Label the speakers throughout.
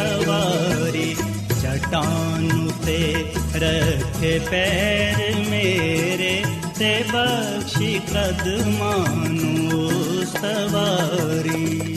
Speaker 1: ਸਵਾਰੀ ਚਟਾਨ ਤੇ ਰੱਖੇ ਪੈਰ ਮੇਰੇ ਤੇ ਬਖਸ਼ੀ ਕਦਮਾਂ ਨੂੰ ਸਵਾਰੀ।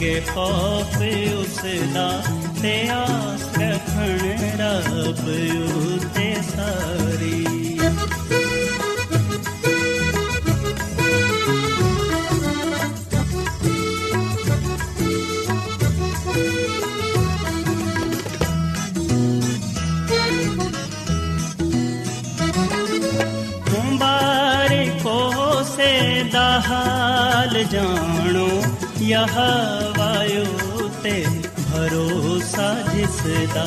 Speaker 1: ਖੌਫ ਉਸ ਦਾ ਤੇ ਆਸ ਰੱਖਣ ਰੱਬ ਉਤੇ ਸਾਰੀ। ਮੁਬਾਰਕੋ ਸੇ ਦਾ ਹਾਲ ਜਾਣੋ, ਯਹ ਵਾਯੂ ਤੇ ਭਰੋਸਾ ਜਿਸ ਦਾ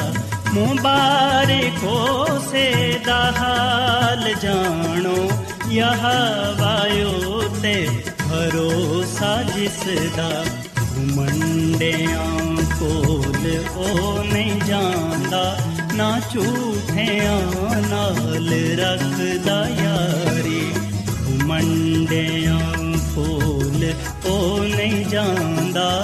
Speaker 1: ਮੁਬਾਰਕੋ ਸੇ ਦਾ ਹਾਲ ਜਾਣੋ, ਯਹ ਵਾਯੂ ਤੇ ਭਰੋਸਾ ਜਿਸ ਦਾ ਘੁਮੰਡਿਆਂ ਕੋਲ ਉਹ ਨਹੀਂ ਜਾਂਦਾ, ਨਾ ਝੂਠਿਆਂ ਨਾਲ ਰੱਖਦਾ ਯਾਰੀ। ਘੁਮੰਡਿਆਂ ਕੋਲ ਉਹ ਨਹੀਂ ਜਾਂਦਾ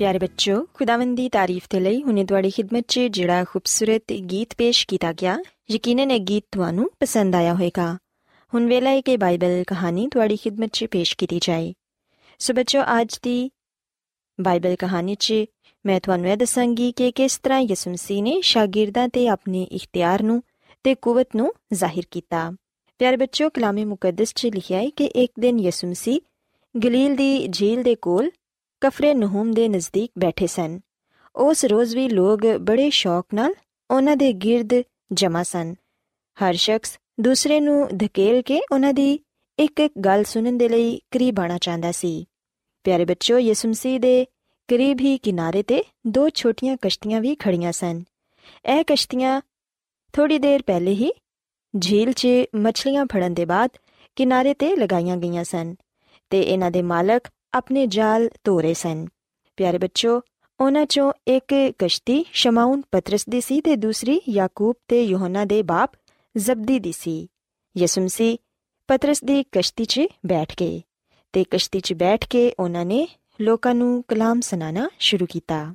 Speaker 2: ਪਿਆਰੇ ਬੱਚੋ ਖੁਦਾਵੰਦ ਦੀ ਤਾਰੀਫ ਤੇ ਲਈ ਹੁਣੇ ਤੁਹਾਡੀ ਖidmat 'ਚ ਜਿਹੜਾ ਖੂਬਸੂਰਤ ਗੀਤ ਪੇਸ਼ ਕੀਤਾ ਗਿਆ ਯਕੀਨਨ ਇਹ ਗੀਤ ਤੁਹਾਨੂੰ ਪਸੰਦ ਆਇਆ ਹੋਵੇਗਾ ਹੁਣ ਵੇਲਾ ਹੈ ਕਿ ਬਾਈਬਲ ਕਹਾਣੀ ਤੁਹਾਡੀ ਖidmat 'ਚ ਪੇਸ਼ ਕੀਤੀ ਜਾਏ ਸੋ ਬੱਚੋ ਅੱਜ ਦੀ ਬਾਈਬਲ ਕਹਾਣੀ 'ਚ ਮੈਂ ਤੁਹਾਨੂੰ ਇਹ ਦੱਸਾਂਗੀ ਕਿ ਕਿਸ ਤਰ੍ਹਾਂ ਯਿਸੂ ਮਸੀਹ ਨੇ ਸ਼ਾਗਿਰਦਾਂ ਤੇ ਆਪਣੇ ਇਖਤਿਆਰ ਨੂੰ ਤੇ ਕੂਵਤ ਨੂੰ ਜ਼ਾਹਿਰ ਕੀਤਾ ਪਿਆਰੇ ਬੱਚੋ ਕਲਾਮੇ ਮੁਕੱਦਸ 'ਚ ਲਿਖਿਆ ਹੈ ਕਿ ਇੱਕ ਦਿਨ ਯਿਸੂ ਮਸੀਹ ਗਲੀਲ ਦੀ ਝੀਲ ਦੇ ਕੋਲ ਕਫਰੇ ਨਹੂਮ ਦੇ ਨਜ਼ਦੀਕ ਬੈਠੇ ਸਨ। ਉਸ ਰੋਜ਼ ਵੀ ਲੋਕ ਬੜੇ ਸ਼ੌਕ ਨਾਲ ਉਹਨਾਂ ਦੇ ਗਿਰਦ ਜਮਾ ਸਨ। ਹਰ ਸ਼ਖਸ ਦੂਸਰੇ ਨੂੰ ਧਕੇਲ ਕੇ ਉਹਨਾਂ ਦੀ ਇੱਕ ਇੱਕ ਗੱਲ ਸੁਣਨ ਦੇ ਲਈ ਕਰੀਬ ਆਣਾ ਚਾਹੁੰਦਾ ਸੀ। ਪਿਆਰੇ ਬੱਚੋ ਯਿਸੂ ਮਸੀਹ ਦੇ ਕਰੀਬ ਹੀ ਕਿਨਾਰੇ ਤੇ ਦੋ ਛੋਟੀਆਂ ਕਸ਼ਤੀਆਂ ਵੀ ਖੜੀਆਂ ਸਨ। ਇਹ ਕਸ਼ਤੀਆਂ ਥੋੜੀ ਦੇਰ ਪਹਿਲੇ ਹੀ ਝੀਲ 'ਚ ਮੱਛਲੀਆਂ ਫੜਨ ਦੇ ਬਾਅਦ ਕਿਨਾਰੇ ਤੇ ਲਗਾਈਆਂ ਗਈਆਂ ਸਨ ਤੇ ਇਹਨਾਂ ਦੇ ਮਾਲਕ ਆਪਣੇ ਜਾਲ ਧੋਰੇ ਸਨ ਪਿਆਰੇ ਬੱਚੋ ਉਹਨਾਂ ਚੋਂ ਇੱਕ ਕਸ਼ਤੀ ਸ਼ਮਾਉਨ ਪਤਰਸ ਦੀ ਸੀ ਤੇ ਦੂਸਰੀ ਯਾਕੂਬ ਤੇ ਯੋਹਨਾ ਦੇ ਬਾਪ ਜ਼ਬਦੀ ਦੀ ਸੀ ਯਿਸੂ ਮਸੀਹ ਪਤਰਸ ਦੀ ਕਸ਼ਤੀ 'ਚ ਬੈਠ ਗਏ ਤੇ ਕਸ਼ਤੀ 'ਚ ਬੈਠ ਕੇ ਉਹਨਾਂ ਨੇ ਲੋਕਾਂ ਨੂੰ ਕਲਾਮ ਸੁਣਾਣਾ ਸ਼ੁਰੂ ਕੀਤਾ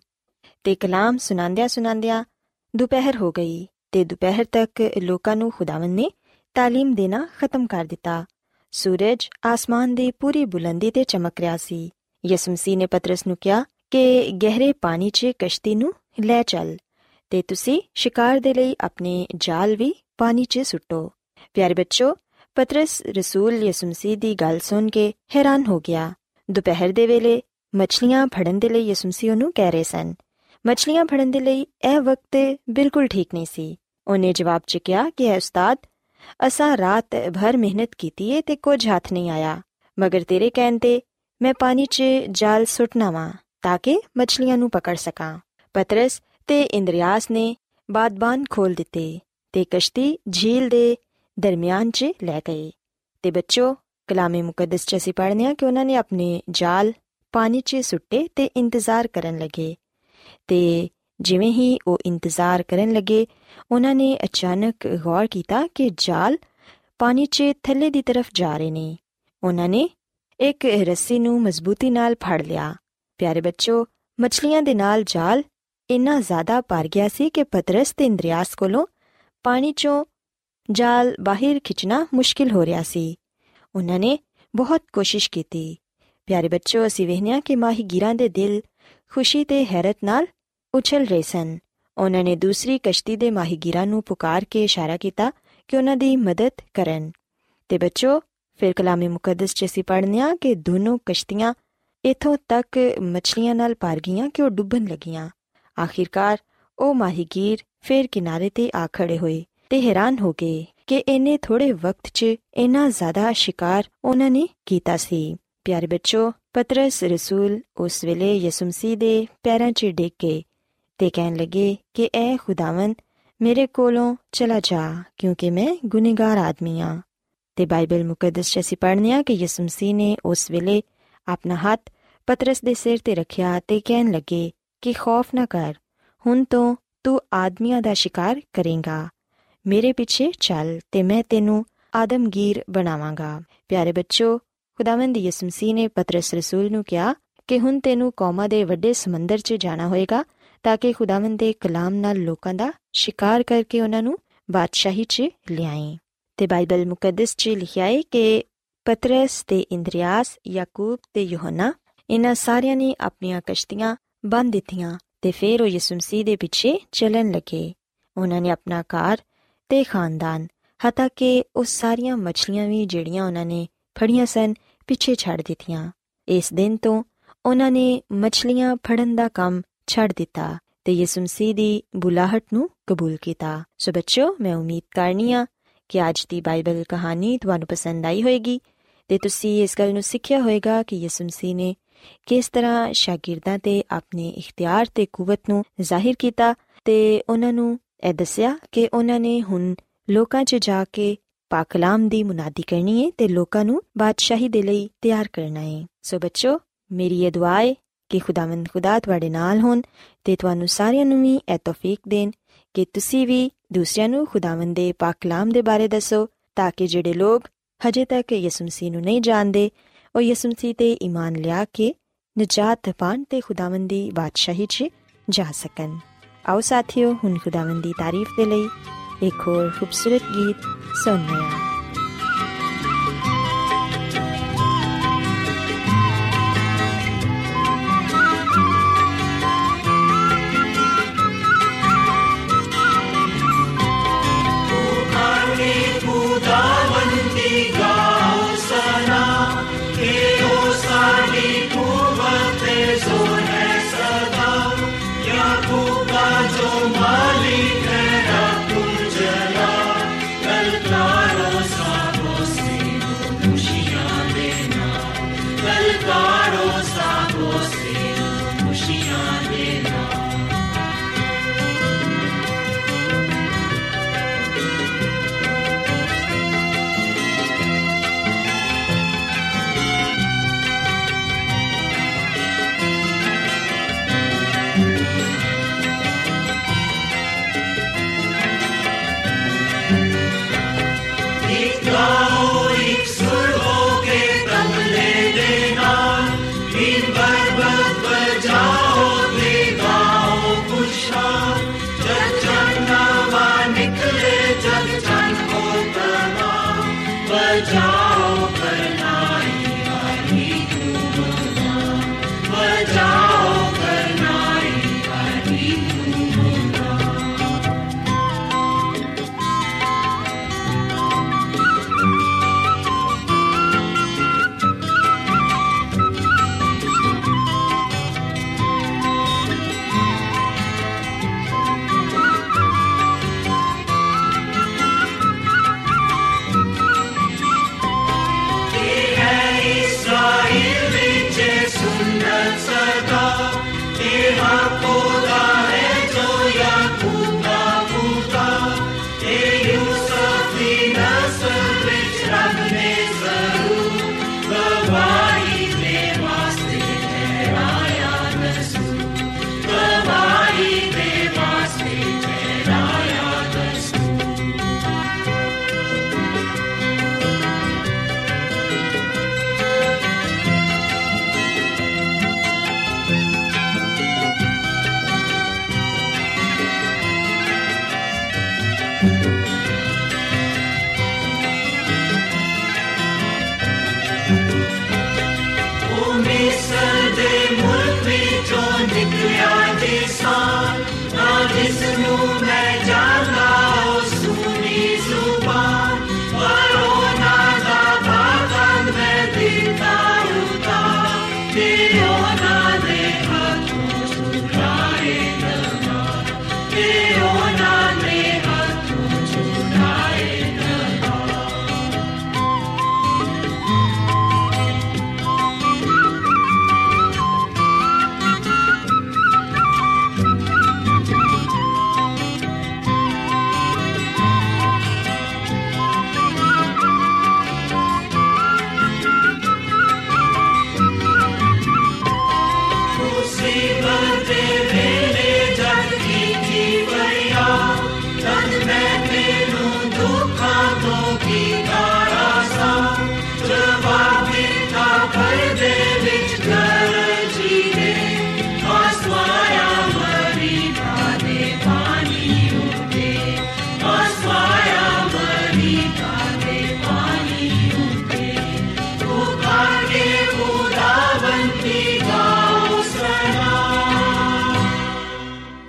Speaker 2: ਤੇ ਕਲਾਮ ਸੁਣਾਉਂਦਿਆਂ ਸੁਣਾਉਂਦਿਆਂ ਦੁਪਹਿਰ ਹੋ ਗਈ ਤੇ ਦੁਪਹਿਰ ਤੱਕ ਲੋਕਾਂ ਨੂੰ ਖੁਦਾਵੰਦ ਨੇ تعلیم ਦੇਣਾ ਖਤਮ ਕਰ ਦਿੱਤਾ ਸੂਰਜ ਆਸਮਾਨ ਦੀ ਪੂਰੀ ਬੁਲੰਦੀ ਤੇ ਚਮਕ ਰਿਹਾ ਸੀ। ਯਿਸੂ ਮਸੀਹ ਨੇ ਪਤਰਸ ਨੂੰ ਕਿਹਾ ਕਿ ਗਹਿਰੇ ਪਾਣੀ 'ਚ ਕਸ਼ਤੀ ਨੂੰ ਲੈ ਚੱਲ ਤੇ ਤੁਸੀਂ ਸ਼ਿਕਾਰ ਦੇ ਲਈ ਆਪਣੇ ਜਾਲ ਵੀ ਪਾਣੀ 'ਚ ਸੁੱਟੋ। ਪਿਆਰੇ ਬੱਚੋ, ਪਤਰਸ ਰਸੂਲ ਯਿਸੂ ਮਸੀਹ ਦੀ ਗੱਲ ਸੁਣ ਕੇ ਹੈਰਾਨ ਹੋ ਗਿਆ। ਦੁਪਹਿਰ ਦੇ ਵੇਲੇ ਮੱਛਲੀਆਂ ਫੜਨ ਦੇ ਲਈ ਯਿਸੂ ਮਸੀਹ ਨੂੰ ਕਹਿ ਰਹੇ ਸਨ। ਮੱਛਲੀਆਂ ਫੜਨ ਦੇ ਲਈ ਇਹ ਵਕਤ ਬਿਲਕੁਲ ਠੀਕ ਨਹੀਂ ਸੀ। ਉਹਨੇ ਜਵਾਬ ਚ ਕਿਹਾ ਕਿ ਹੈ ਉਸਤਾਦ ਅਸਾਂ ਰਾਤ ਭਰ ਮਿਹਨਤ ਕੀਤੀ ਏ ਤੇ ਕੁਝ ਹੱਥ ਨਹੀਂ ਆਇਆ ਮਗਰ ਤੇਰੇ ਕਹਿਣ ਤੇ ਮੈਂ ਪਾਣੀ 'ਚ ਜਾਲ ਸੁੱਟਣਾ ਵਾਂ ਤਾਂ ਕਿ ਮੱਛਲੀਆਂ ਨੂੰ ਪਕੜ ਸਕਾਂ ਪਤਰਸ ਤੇ ਇੰਦਰੀਆਸ ਨੇ ਬਾਦਬਾਨ ਖੋਲ ਦਿੱਤੇ ਤੇ ਕਸ਼ਤੀ ਝੀਲ ਦੇ ਦਰਮਿਆਨ 'ਚ ਲੈ ਗਏ ਤੇ ਬੱਚੋ ਕਲਾਮੇ ਮੁਕੱਦਸ 'ਚ ਅਸੀਂ ਪੜ੍ਹਨੇ ਆ ਕਿ ਉਹਨਾਂ ਨੇ ਆਪਣੇ ਜਾਲ ਪਾਣੀ 'ਚ ਸੁੱਟੇ ਤੇ ਇੰਤਜ਼ਾਰ ਕਰਨ ਲੱਗੇ ਤੇ ਜਿਵੇਂ ਹੀ ਉਹ ਇੰਤਜ਼ਾਰ ਕਰਨ ਲੱਗੇ, ਉਹਨਾਂ ਨੇ ਅਚਾਨਕ ਗੌਰ ਕੀਤਾ ਕਿ ਜਾਲ ਪਾਣੀ 'ਚ ਥੱਲੇ ਦੀ ਤਰਫ ਜਾ ਰਹੇ ਨੇ। ਉਹਨਾਂ ਨੇ ਇੱਕ ਰੱਸੀ ਨੂੰ ਮਜ਼ਬੂਤੀ ਨਾਲ ਫੜ ਲਿਆ। ਪਿਆਰੇ ਬੱਚੋ, ਮੱਛਲੀਆਂ ਦੇ ਨਾਲ ਜਾਲ ਇੰਨਾ ਜ਼ਿਆਦਾ ਭਰ ਗਿਆ ਸੀ ਕਿ ਪਤਰਸ ਤੇ ਇੰਦਰੀਆਸ ਕੋਲੋਂ ਪਾਣੀ 'ਚੋਂ ਜਾਲ ਬਾਹਰ ਖਿੱਚਣਾ ਮੁਸ਼ਕਿਲ ਹੋ ਰਿਹਾ ਸੀ। ਉਹਨਾਂ ਨੇ ਬਹੁਤ ਕੋਸ਼ਿਸ਼ ਕੀਤੀ। ਪਿਆਰੇ ਬੱਚੋ, ਅਸੀਂ ਵਹਿਨੀਆਂ ਕਿ ਮਾਹੀਗੀਰਾਂ ਦੇ ਦਿਲ ਖੁਸ਼ੀ ਤੇ ਹੈਰਤ ਨਾਲ ਉਛਲ ਰਹੇ ਸਨ। ਉਹਨਾਂ ਨੇ ਦੂਸਰੀ ਕਸ਼ਤੀ ਦੇ ਮਾਹੀਗੀਰਾਂ ਨੂੰ ਪੁਕਾਰ ਕੇ ਇਸ਼ਾਰਾ ਕੀਤਾ ਕਿ ਉਹਨਾਂ ਦੀ ਮਦਦ ਕਰਨ। ਤੇ ਬੱਚੋ, ਫਿਰ ਕਲਾਮੇ ਮੁਕੱਦਸ ਚ ਅਸੀਂ ਪੜ੍ਹਨਿਆ ਕਿ ਦੋਨੋਂ ਕਸ਼ਤੀਆਂ ਇਥੋਂ ਤੱਕ ਮੱਛਲੀਆਂ ਨਾਲ ਭਰ ਗਈਆਂ ਕਿ ਉਹ ਡੁੱਬਣ ਲੱਗੀਆਂ। ਆਖਿਰਕਾਰ ਉਹ ਮਾਹੀਗੀਰ ਫਿਰ ਕਿਨਾਰੇ ਤੇ ਆ ਖੜੇ ਹੋਏ ਤੇ ਹੈਰਾਨ ਹੋ ਗਏ ਕਿ ਇਹਨੇ ਥੋੜੇ ਵਕਤ 'ਚ ਇੰਨਾ ਜ਼ਿਆਦਾ ਸ਼ਿਕਾਰ ਉਹਨਾਂ ਨੇ ਕੀਤਾ ਸੀ। ਪਿਆਰੇ ਬੱਚੋ, ਪਤਰਸ ਰਸੂਲ ਉਸ ਵੇਲੇ ਯਿਸੂ ਮਸੀਹ ਦੇ ਪੈਰਾਂ 'ਚ ਡਿੱਗ ਕੇ ਤੇ ਕਹਿਣ ਲੱਗੇ ਕਿ ਐ ਖੁਦਾਵੰਦ ਮੇਰੇ ਕੋਲੋਂ ਚਲਾ ਜਾ, ਕਿਉਂਕਿ ਮੈਂ ਗੁਨਾਹਗਾਰ ਆਦਮੀ ਆ। ਤੇ ਬਾਈਬਲ ਮੁਕੱਦਸ 'ਚ ਅਸੀਂ ਪੜ੍ਹਨੇ ਆ ਕਿ ਯਿਸੂ ਮਸੀਹ ਨੇ ਉਸ ਵੇਲੇ ਆਪਣਾ ਹੱਥ ਪਤਰਸ ਦੇ ਸਿਰ ਤੇ ਰੱਖਿਆ ਤੇ ਕਹਿਣ ਲੱਗੇ ਕਿ ਖੌਫ ਨਾ ਕਰ, ਹੁਣ ਤੋਂ ਤੂੰ ਆਦਮੀਆਂ ਦਾ ਸ਼ਿਕਾਰ ਕਰੇਂਗਾ। ਮੇਰੇ ਪਿੱਛੇ ਚੱਲ ਤੇ ਮੈਂ ਤੈਨੂੰ ਆਦਮਗੀਰ ਬਣਾਵਾਂਗਾ। ਪਿਆਰੇ ਬੱਚੋ, ਖੁਦਾਵੰਦ ਯਿਸੂ ਮਸੀਹ ਨੇ ਪਤਰਸ ਰਸੂਲ ਨੂੰ ਕਿਹਾ ਕਿ ਹੁਣ ਤੈਨੂੰ ਕੌਮਾਂ ਦੇ ਵੱਡੇ ਸਮੁੰਦਰ 'ਚ ਜਾਣਾ ਹੋਏਗਾ ਤਾਂ ਕਿ ਖੁਦਾਵੰਦ ਦੇ ਕਲਾਮ ਨਾਲ ਲੋਕਾਂ ਦਾ ਸ਼ਿਕਾਰ ਕਰਕੇ ਉਹਨਾਂ ਨੂੰ ਬਾਦਸ਼ਾਹੀ 'ਚ ਲਿਆਏ ਤੇ ਬਾਈਬਲ ਮੁਕੱਦਸ 'ਚ ਲਿਖਿਆ ਹੈ ਕਿ ਪਤਰਸ ਤੇ ਇੰਦਰੀਆਸ, ਯਾਕੂਬ ਤੇ ਯੋਹਨਾ ਇਹਨਾਂ ਸਾਰਿਆਂ ਨੇ ਆਪਣੀਆਂ ਕਸ਼ਤੀਆਂ ਬੰਦ ਦਿੱਤੀਆਂ ਤੇ ਫਿਰ ਉਹ ਯਿਸੂ ਮਸੀਹ ਦੇ ਪਿੱਛੇ ਚੱਲਣ ਲੱਗੇ। ਉਹਨਾਂ ਨੇ ਆਪਣਾ ਘਰ ਤੇ ਖਾਨਦਾਨ, ਹਤਾ ਕਿ ਉਹ ਸਾਰੀਆਂ ਮੱਛਲੀਆਂ ਵੀ ਜਿਹੜੀਆਂ ਉਹਨਾਂ ਨੇ ਫੜੀਆਂ ਸਨ, ਪਿੱਛੇ ਛੱਡ ਦਿੱਤੀਆਂ। ਇਸ ਦਿਨ ਤੋਂ ਉਹਨਾਂ ਨੇ ਮੱਛਲੀਆਂ ਫੜਨ ਦਾ ਕੰਮ ਛੱਡ ਦਿੱਤਾ ਤੇ ਯਿਸੂ ਮਸੀਹ ਦੀ ਬੁਲਾਹਟ ਨੂੰ ਕਬੂਲ ਕੀਤਾ। ਸੋ ਬੱਚਿਓ, ਮੈਂ ਉਮੀਦ ਕਰਨੀਆ ਕਿ ਅੱਜ ਦੀ ਬਾਈਬਲ ਕਹਾਣੀ ਤੁਹਾਨੂੰ ਪਸੰਦ ਆਈ ਹੋਵੇਗੀ ਤੇ ਤੁਸੀਂ ਇਸ ਗੱਲ ਨੂੰ ਸਿੱਖਿਆ ਹੋਵੇਗਾ ਕਿ ਯਿਸੂ ਮਸੀਹ ਨੇ ਕਿਸ ਤਰ੍ਹਾਂ ਸ਼ਾਗਿਰਦਾਂ ਤੇ ਆਪਣੇ ਇਖਤਿਆਰ ਤੇ ਕੂਵਤ ਨੂੰ ਜ਼ਾਹਿਰ ਕੀਤਾ ਤੇ ਉਹਨਾਂ ਨੂੰ ਇਹ ਦੱਸਿਆ ਕਿ ਉਹਨਾਂ ਨੇ ਹੁਣ ਲੋਕਾਂ 'ਚ ਜਾ ਕੇ ਪਾਕਲਾਮ ਦੀ ਮੁਨਾਦੀ ਕਰਨੀ ਹੈ ਤੇ ਲੋਕਾਂ ਨੂੰ ਬਾਦਸ਼ਾਹੀ ਦੇ ਲਈ ਤਿਆਰ ਕਰਨਾ ਹੈ ਸੋ ਬੱਚੋ ਮੇਰੀ ਇਹ ਦੁਆ ਹੈ ਕਿ ਖੁਦਾਵੰਦ ਖੁਦਾ ਤੁਹਾਡੇ ਨਾਲ ਹੋਣ ਤੇ ਤੁਹਾਨੂੰ ਸਾਰਿਆਂ ਨੂੰ ਵੀ ਇਹ ਤੌਫੀਕ ਦੇਣ। ਕਿ ਤੁਸੀਂ ਵੀ ਦੂਸਰਿਆਂ ਨੂੰ ਖੁਦਾਵੰਦ ਦੇ ਪਾਕਲਾਮ ਦੇ ਬਾਰੇ ਦੱਸੋ ਤਾਂ ਕਿ ਜਿਹੜੇ ਲੋਕ ਹਜੇ ਤੱਕ ਯਿਸੂ ਮਸੀਹ ਨੂੰ ਨਹੀਂ ਜਾਣਦੇ, ਉਹ ਯਿਸੂ ਮਸੀਹ ਤੇ ਈਮਾਨ ਲਿਆ ਕੇ
Speaker 3: ਨਜਾਤ ਪਾਣ ਤੇ ਖੁਦਾਵੰਦੀ ਬਾਦਸ਼ਾਹੀ 'ਚ ਜਾ ਸਕਣ। ਆਓ ਸਾਥੀਓ, ਹੁਣ ਖੁਦਾਵੰਦੀ ਤਾਰੀਫ ਦੇ ਲਈ ਇੱਕ ਹੋਰ ਖੂਬਸੂਰਤ ਗੀਤ ਸੁਣਨੇ ਆ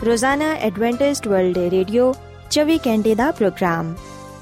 Speaker 3: ਰੋਜ਼ਾਨਾ ਐਡਵੈਂਟਿਸਟ ਵਰਲਡ ਰੇਡੀਓ 24 ਘੰਟੇ ਦਾ programme.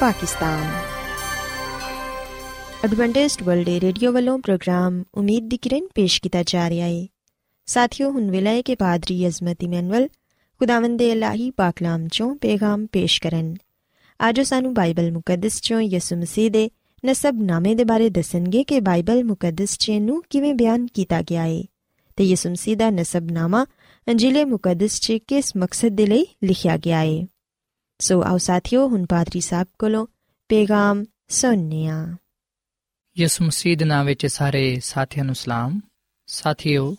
Speaker 3: Pakistan. Adventist World Radio ਵੱਲੋਂ ਪ੍ਰੋਗਰਾਮ ਉਮੀਦ ਦੀ ਕਿਰਨ ਪੇਸ਼ ਕੀਤਾ ਜਾ ਰਿਹਾ ਹੈ ਸਾਥਿਓ, ਹੁਣ ਵੇਲੇ ਹੈ ਕਿ ਪਾਦਰੀ ਅਜ਼ਮਤ ਇਮਨੁਅਲ ਖੁਦਾਵੰਦ ਦੇ ਅਲਾਹੀ ਪਾਕਲਾਮ ਚੋਂ ਪੈਗਾਮ ਪੇਸ਼ ਕਰਨ। ਅੱਜ ਸਾਨੂੰ ਬਾਈਬਲ ਮੁਕੱਦਸ ਚੋਂ ਯਿਸੂ ਮਸੀਹ ਦੇ ਨਸਬ ਨਾਮੇ ਦੇ ਬਾਰੇ ਦੱਸਣਗੇ ਕਿ ਬਾਈਬਲ ਮੁਕੱਦਸ ਚ ਨੂੰ ਕਿਵੇਂ ਬਿਆਨ ਕੀਤਾ ਗਿਆ ਹੈ
Speaker 2: ਤੇ ਯਿਸੂ ਮਸੀਹ ਦਾ ਨਸਬਨਾਮਾ ਅੰਜੀਲੇ ਮੁਕੱਦਸ 'ਚ ਕਿਸ ਮਕਸਦ ਦੇ ਲਈ ਲਿਖਿਆ ਗਿਆ ਹੈ ਸੋ ਆਓ ਸਾਥੀਓ ਹੁਣ ਪਾਦਰੀ ਸਾਹਿਬ ਕੋਲੋਂ ਪੇਗਾਮ ਸੁਣਨੇ ਆ
Speaker 4: ਯਿਸੂ ਮਸੀਹ ਦੇ ਨਾਮ ਵਿੱਚ ਸਾਰੇ ਸਾਥੀਆਂ ਨੂੰ ਸਲਾਮ ਸਾਥੀਓ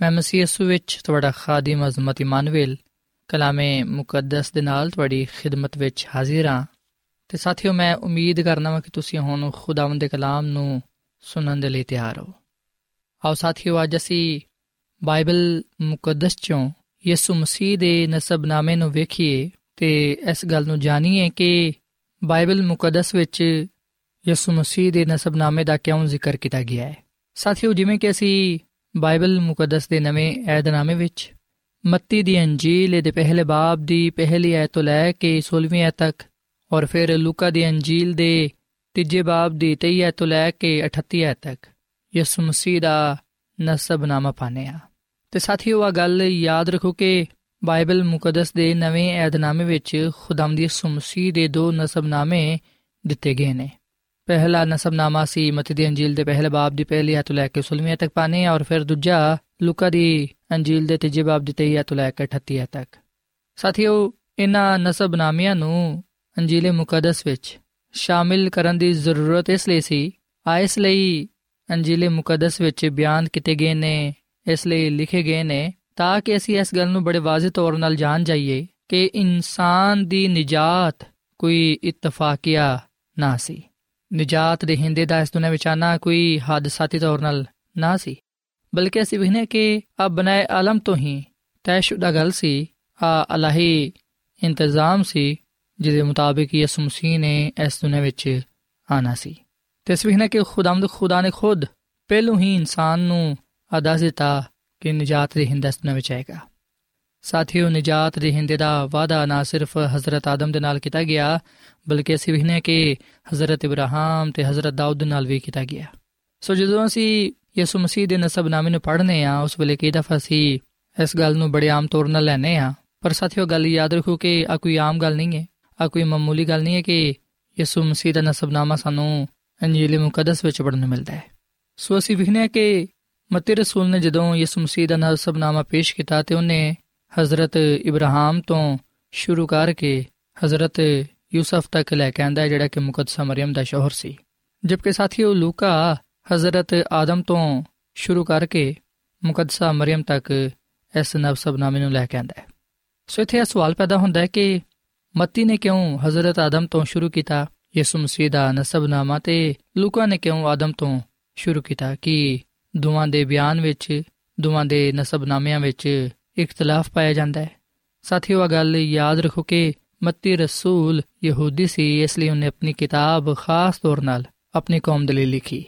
Speaker 4: ਮੈਂ ਮਸੀਹ ਯਿਸੂ ਵਿੱਚ ਤੁਹਾਡਾ ਖਾਦਮ ਅਜ਼ਮਤ ਇਮਾਨੁਅਲ ਕਲਾਮੇ ਮੁਕੱਦਸ ਦੇ ਨਾਲ ਤੁਹਾਡੀ ਖਿਦਮਤ ਵਿੱਚ ਹਾਜ਼ਰ ਹਾਂ ਤੇ ਸਾਥੀਓ ਮੈਂ ਉਮੀਦ ਕਰਨਾ ਹਾਂ ਕਿ ਤੁਸੀਂ ਹੁਣ ਖੁਦਾਵੰਦ ਦੇ ਕਲਾਮ ਨੂੰ ਸੁਣਨ ਦੇ ਲਈ ਤਿਆਰ ਹੋ ਆਓ ਸਾਥੀਓ ਅੱਜ ਅਸੀਂ ਬਾਈਬਲ ਮੁਕੱਦਸ ਚੋਂ ਯਿਸੂ ਮਸੀਹ ਦੇ ਨਸਬਨਾਮੇ ਨੂੰ ਵੇਖੀਏ ਤੇ ਇਸ ਗੱਲ ਨੂੰ ਜਾਣੀਏ ਕਿ ਬਾਈਬਲ ਮੁਕੱਦਸ ਵਿੱਚ ਯਿਸੂ ਮਸੀਹ ਦੇ ਨਸਬਨਾਮੇ ਦਾ ਕਿਉਂ ਜ਼ਿਕਰ ਕੀਤਾ ਗਿਆ ਹੈ? ਸਾਥੀਓ, ਜਿਵੇਂ ਕਿ ਅਸੀਂ ਬਾਈਬਲ ਮੁਕੱਦਸ ਦੇ ਨਵੇਂ ਏਧਨਾਮੇ ਵਿੱਚ ਮੱਤੀ ਦੀ ਅੰਜੀਲ ਦੇ ਪਹਿਲੇ ਬਾਬ ਦੀ ਪਹਿਲੀ ਐਤ ਤੋਂ ਲੈ ਕੇ 16ਵੀਂ ਐਤ ਤੱਕ ਔਰ ਫਿਰ ਲੂਕਾ ਦੀ ਅੰਜੀਲ ਦੇ ਤੀਜੇ ਬਾਬ ਦੀ 23 ਐਤ ਤੋਂ ਲੈ ਕੇ 38 ਐਤ ਤੱਕ ਯਿਸੂ ਮਸੀਹ ਦਾ ਨਸਬਨਾਮਾ ਪਾਣੇ ਆ ਤੇ ਸਾਥੀਓ ਆ ਗੱਲ ਯਾਦ ਰੱਖੋ ਕਿ ਬਾਈਬਲ ਮੁਕੱਦਸ ਦੇ ਨਵੇਂ ਏਧਨਾਮੇ ਵਿੱਚ ਖੁਦਾਮ ਦੀ ਯਿਸੂ ਮਸੀਹ ਦੇ ਦੋ ਨਸਬਨਾਮੇ ਦਿੱਤੇ ਗਏ ਨੇ। ਪਹਿਲਾ ਨਸਬਨਾਮਾ ਸੀ ਮਤੀ ਦੀ ਅੰਜੀਲ ਦੇ ਪਹਿਲੇ ਬਾਬ ਦੀ ਪਹਿਲੀ ਆਇਤ ਤੋਂ ਲੈ ਕੇ 16ਵੀਂ ਤੱਕ ਪਾਣੇ ਔਰ ਫਿਰ ਦੂਜਾ ਲੂਕਾ ਦੀ ਅੰਜੀਲ ਦੇ ਤੀਜੇ ਬਾਬ ਦੀ 23 ਆਇਤ ਤੋਂ ਲੈ ਕੇ 38 ਆਇਤ ਤੱਕ। ਸਾਥੀਓ ਇਹਨਾਂ ਨਸਬਨਾਮਿਆਂ ਨੂੰ ਅੰਜੀਲੇ ਮੁਕੱਦਸ ਵਿੱਚ ਸ਼ਾਮਿਲ ਕਰਨ ਦੀ ਜ਼ਰੂਰਤ ਇਸ ਲਈ ਸੀ, ਆ ਇਸ ਲਈ ਅੰਜੀਲੇ ਮੁਕੱਦਸ ਵਿੱਚ ਬਿਆਨ ਕੀਤੇ ਗਏ ਨੇ, ਇਸ ਲਈ ਲਿਖੇ ਗਏ ਨੇ ਤਾਂ ਕਿ ਅਸੀਂ ਇਸ ਗੱਲ ਨੂੰ ਬੜੇ ਵਾਜ਼ਿਹ ਤੌਰ 'ਨਾਲ ਜਾਣ ਜਾਈਏ ਕਿ ਇਨਸਾਨ ਦੀ ਨਜਾਤ ਕੋਈ ਇਤਫਾਕੀਆ ਨਾ ਸੀ। ਨਜਾਤ ਦੇ ਹਿੰਦੇ ਦਾ ਇਸ ਦੁਨੀਆਂ ਵਿੱਚ ਆਣਾ ਕੋਈ ਹਾਦਸਾਤੀ ਤੌਰ 'ਨਾਲ ਨਾ ਸੀ। ਬਲਕਿ ਅਸੀਂ ਵਹਨੇ ਕਿ ਆ ਬਨਾਏ ਆਲਮ ਤੋਂ ਹੀ ਤੈਸ਼ੁਦਾ ਗੱਲ ਸੀ ਆ ਅਲਾਹੀ ਇੰਤਜ਼ਾਮ ਸੀ, ਜਿਹਦੇ ਮੁਤਾਬਿਕ ਯਿਸੂ ਮਸੀਹ ਨੇ ਇਸ ਦੁਨੀਆਂ ਵਿੱਚ ਆਣਾ ਸੀ। ਤੇ ਅਸੀਂ ਵਹਨੇ ਕਿ ਖੁਦਾਮਦ ਖੁਦਾ ਨੇ ਖੁਦ ਪਹਿਲੋਂ ਹੀ ਇਨਸਾਨ ਨੂੰ ਅਦਾ ਦਿੱਤਾ ਕਿ ਨਜਾਤ ਦੇ ਹਿੰਦੇ ਇਸ ਦੁਨੀਆਂ ਵਿੱਚ ਆਏਗਾ ਸਾਥੀਓ, ਨਜਾਤ ਦੇ ਹਿੰਦੇ ਦਾ ਵਾਅਦਾ ਨਾ ਸਿਰਫ ਹਜ਼ਰਤ ਆਦਮ ਦੇ ਨਾਲ ਕੀਤਾ ਗਿਆ, ਬਲਕਿ ਅਸੀਂ ਵਹਨੇ ਕਿ ਹਜ਼ਰਤ ਇਬਰਾਹਿਮ ਤੇ ਹਜ਼ਰਤ ਦਾਊਦ ਦੇ ਨਾਲ ਵੀ ਕੀਤਾ ਗਿਆ। ਸੋ ਜਦੋਂ ਅਸੀਂ ਯਿਸੂ ਮਸੀਹ ਦੇ ਨਸਬਨਾਮੇ ਨੂੰ ਪੜ੍ਹਨੇ ਆ ਉਸ ਵੇਲੇ ਕਈ ਦਫਾ ਅਸੀਂ ਇਸ ਗੱਲ ਨੂੰ ਬੜੇ ਆਮ ਤੌਰ 'ਨਾਲ ਲੈਨੇ ਆ ਪਰ ਸਾਥੀਓ, ਗੱਲ ਯਾਦ ਰੱਖੋ ਕਿ ਆ ਕੋਈ ਆਮ ਗੱਲ ਨਹੀਂ ਹੈ। ਆ ਕੋਈ ਮਾਮੂਲੀ ਗੱਲ ਨਹੀਂ ਹੈ ਕਿ ਯਿਸੂ ਮਸੀਹ ਦਾ ਨਸਬਨਾਮਾ ਸਾਨੂੰ ਅੰਜੀਲ ਮੁਕੱਦਸ ਵਿੱਚ ਪੜ੍ਹਨ ਨੂੰ ਮਿਲਦਾ ਹੈ। ਸੋ ਅਸੀਂ ਵਹਨੇ ਕਿ ਮਤੀ ਰਸੂਲ ਨੇ ਜਦੋਂ ਯਿਸੂ ਮਸੀਹ ਦਾ ਨਸਬਨਾਮਾ ਪੇਸ਼ ਕੀਤਾ ਤੇ ਉਹਨੇ ਹਜ਼ਰਤ ਇਬਰਾਹਿਮ ਤੋਂ ਸ਼ੁਰੂ ਕਰਕੇ ਹਜ਼ਰਤ ਯੂਸਫ ਤੱਕ ਲੈ ਕੇ ਆਂਦਾ, ਜਿਹੜਾ ਕਿ ਮੁਕੱਦਸਾ ਮਰੀਮ ਦਾ ਸ਼ੋਹਰ ਸੀ। ਜਦਕਿ ਸਾਥੀਓ ਲੂਕਾ ਹਜ਼ਰਤ ਆਦਮ ਤੋਂ ਸ਼ੁਰੂ ਕਰਕੇ ਮੁਕੱਦਸਾ ਮਰੀਮ ਤੱਕ ਇਸ ਨਸਬਨਾਮੇ ਨੂੰ ਲੈ ਕੇ ਆਂਦਾ ਹੈ। ਸੋ ਇੱਥੇ ਇਹ ਸਵਾਲ ਪੈਦਾ ਹੁੰਦਾ ਹੈ ਕਿ ਮੱਤੀ ਨੇ ਕਿਉਂ ਹਜ਼ਰਤ ਆਦਮ ਤੋਂ ਸ਼ੁਰੂ ਕੀਤਾ, ਯਿਸੂ ਮਸੀਹ ਦਾ ਨਸਬਨਾਮਾ ਤੇ ਲੂਕਾ ਨੇ ਕਿਉਂ ਆਦਮ ਤੋਂ ਸ਼ੁਰੂ ਕੀਤਾ? ਕਿ ਦੋਵਾਂ ਦੇ ਬਿਆਨ ਵਿੱਚ, ਦੋਵਾਂ ਦੇ ਨਸਬਨਾਮਿਆਂ ਵਿੱਚ ਇਖਤਲਾਫ ਪਾਇਆ ਜਾਂਦਾ ਹੈ। ਸਾਥੀਓ ਆ ਗੱਲ ਯਾਦ ਰੱਖੋ ਕਿ ਮੱਤੀ ਰਸੂਲ ਯਹੂਦੀ ਸੀ, ਇਸ ਲਈ ਉਹਨੇ ਆਪਣੀ ਕਿਤਾਬ ਖਾਸ ਤੌਰ 'ਨਾਲ ਆਪਣੀ ਕੌਮ ਦੇ ਲਈ ਲਿਖੀ।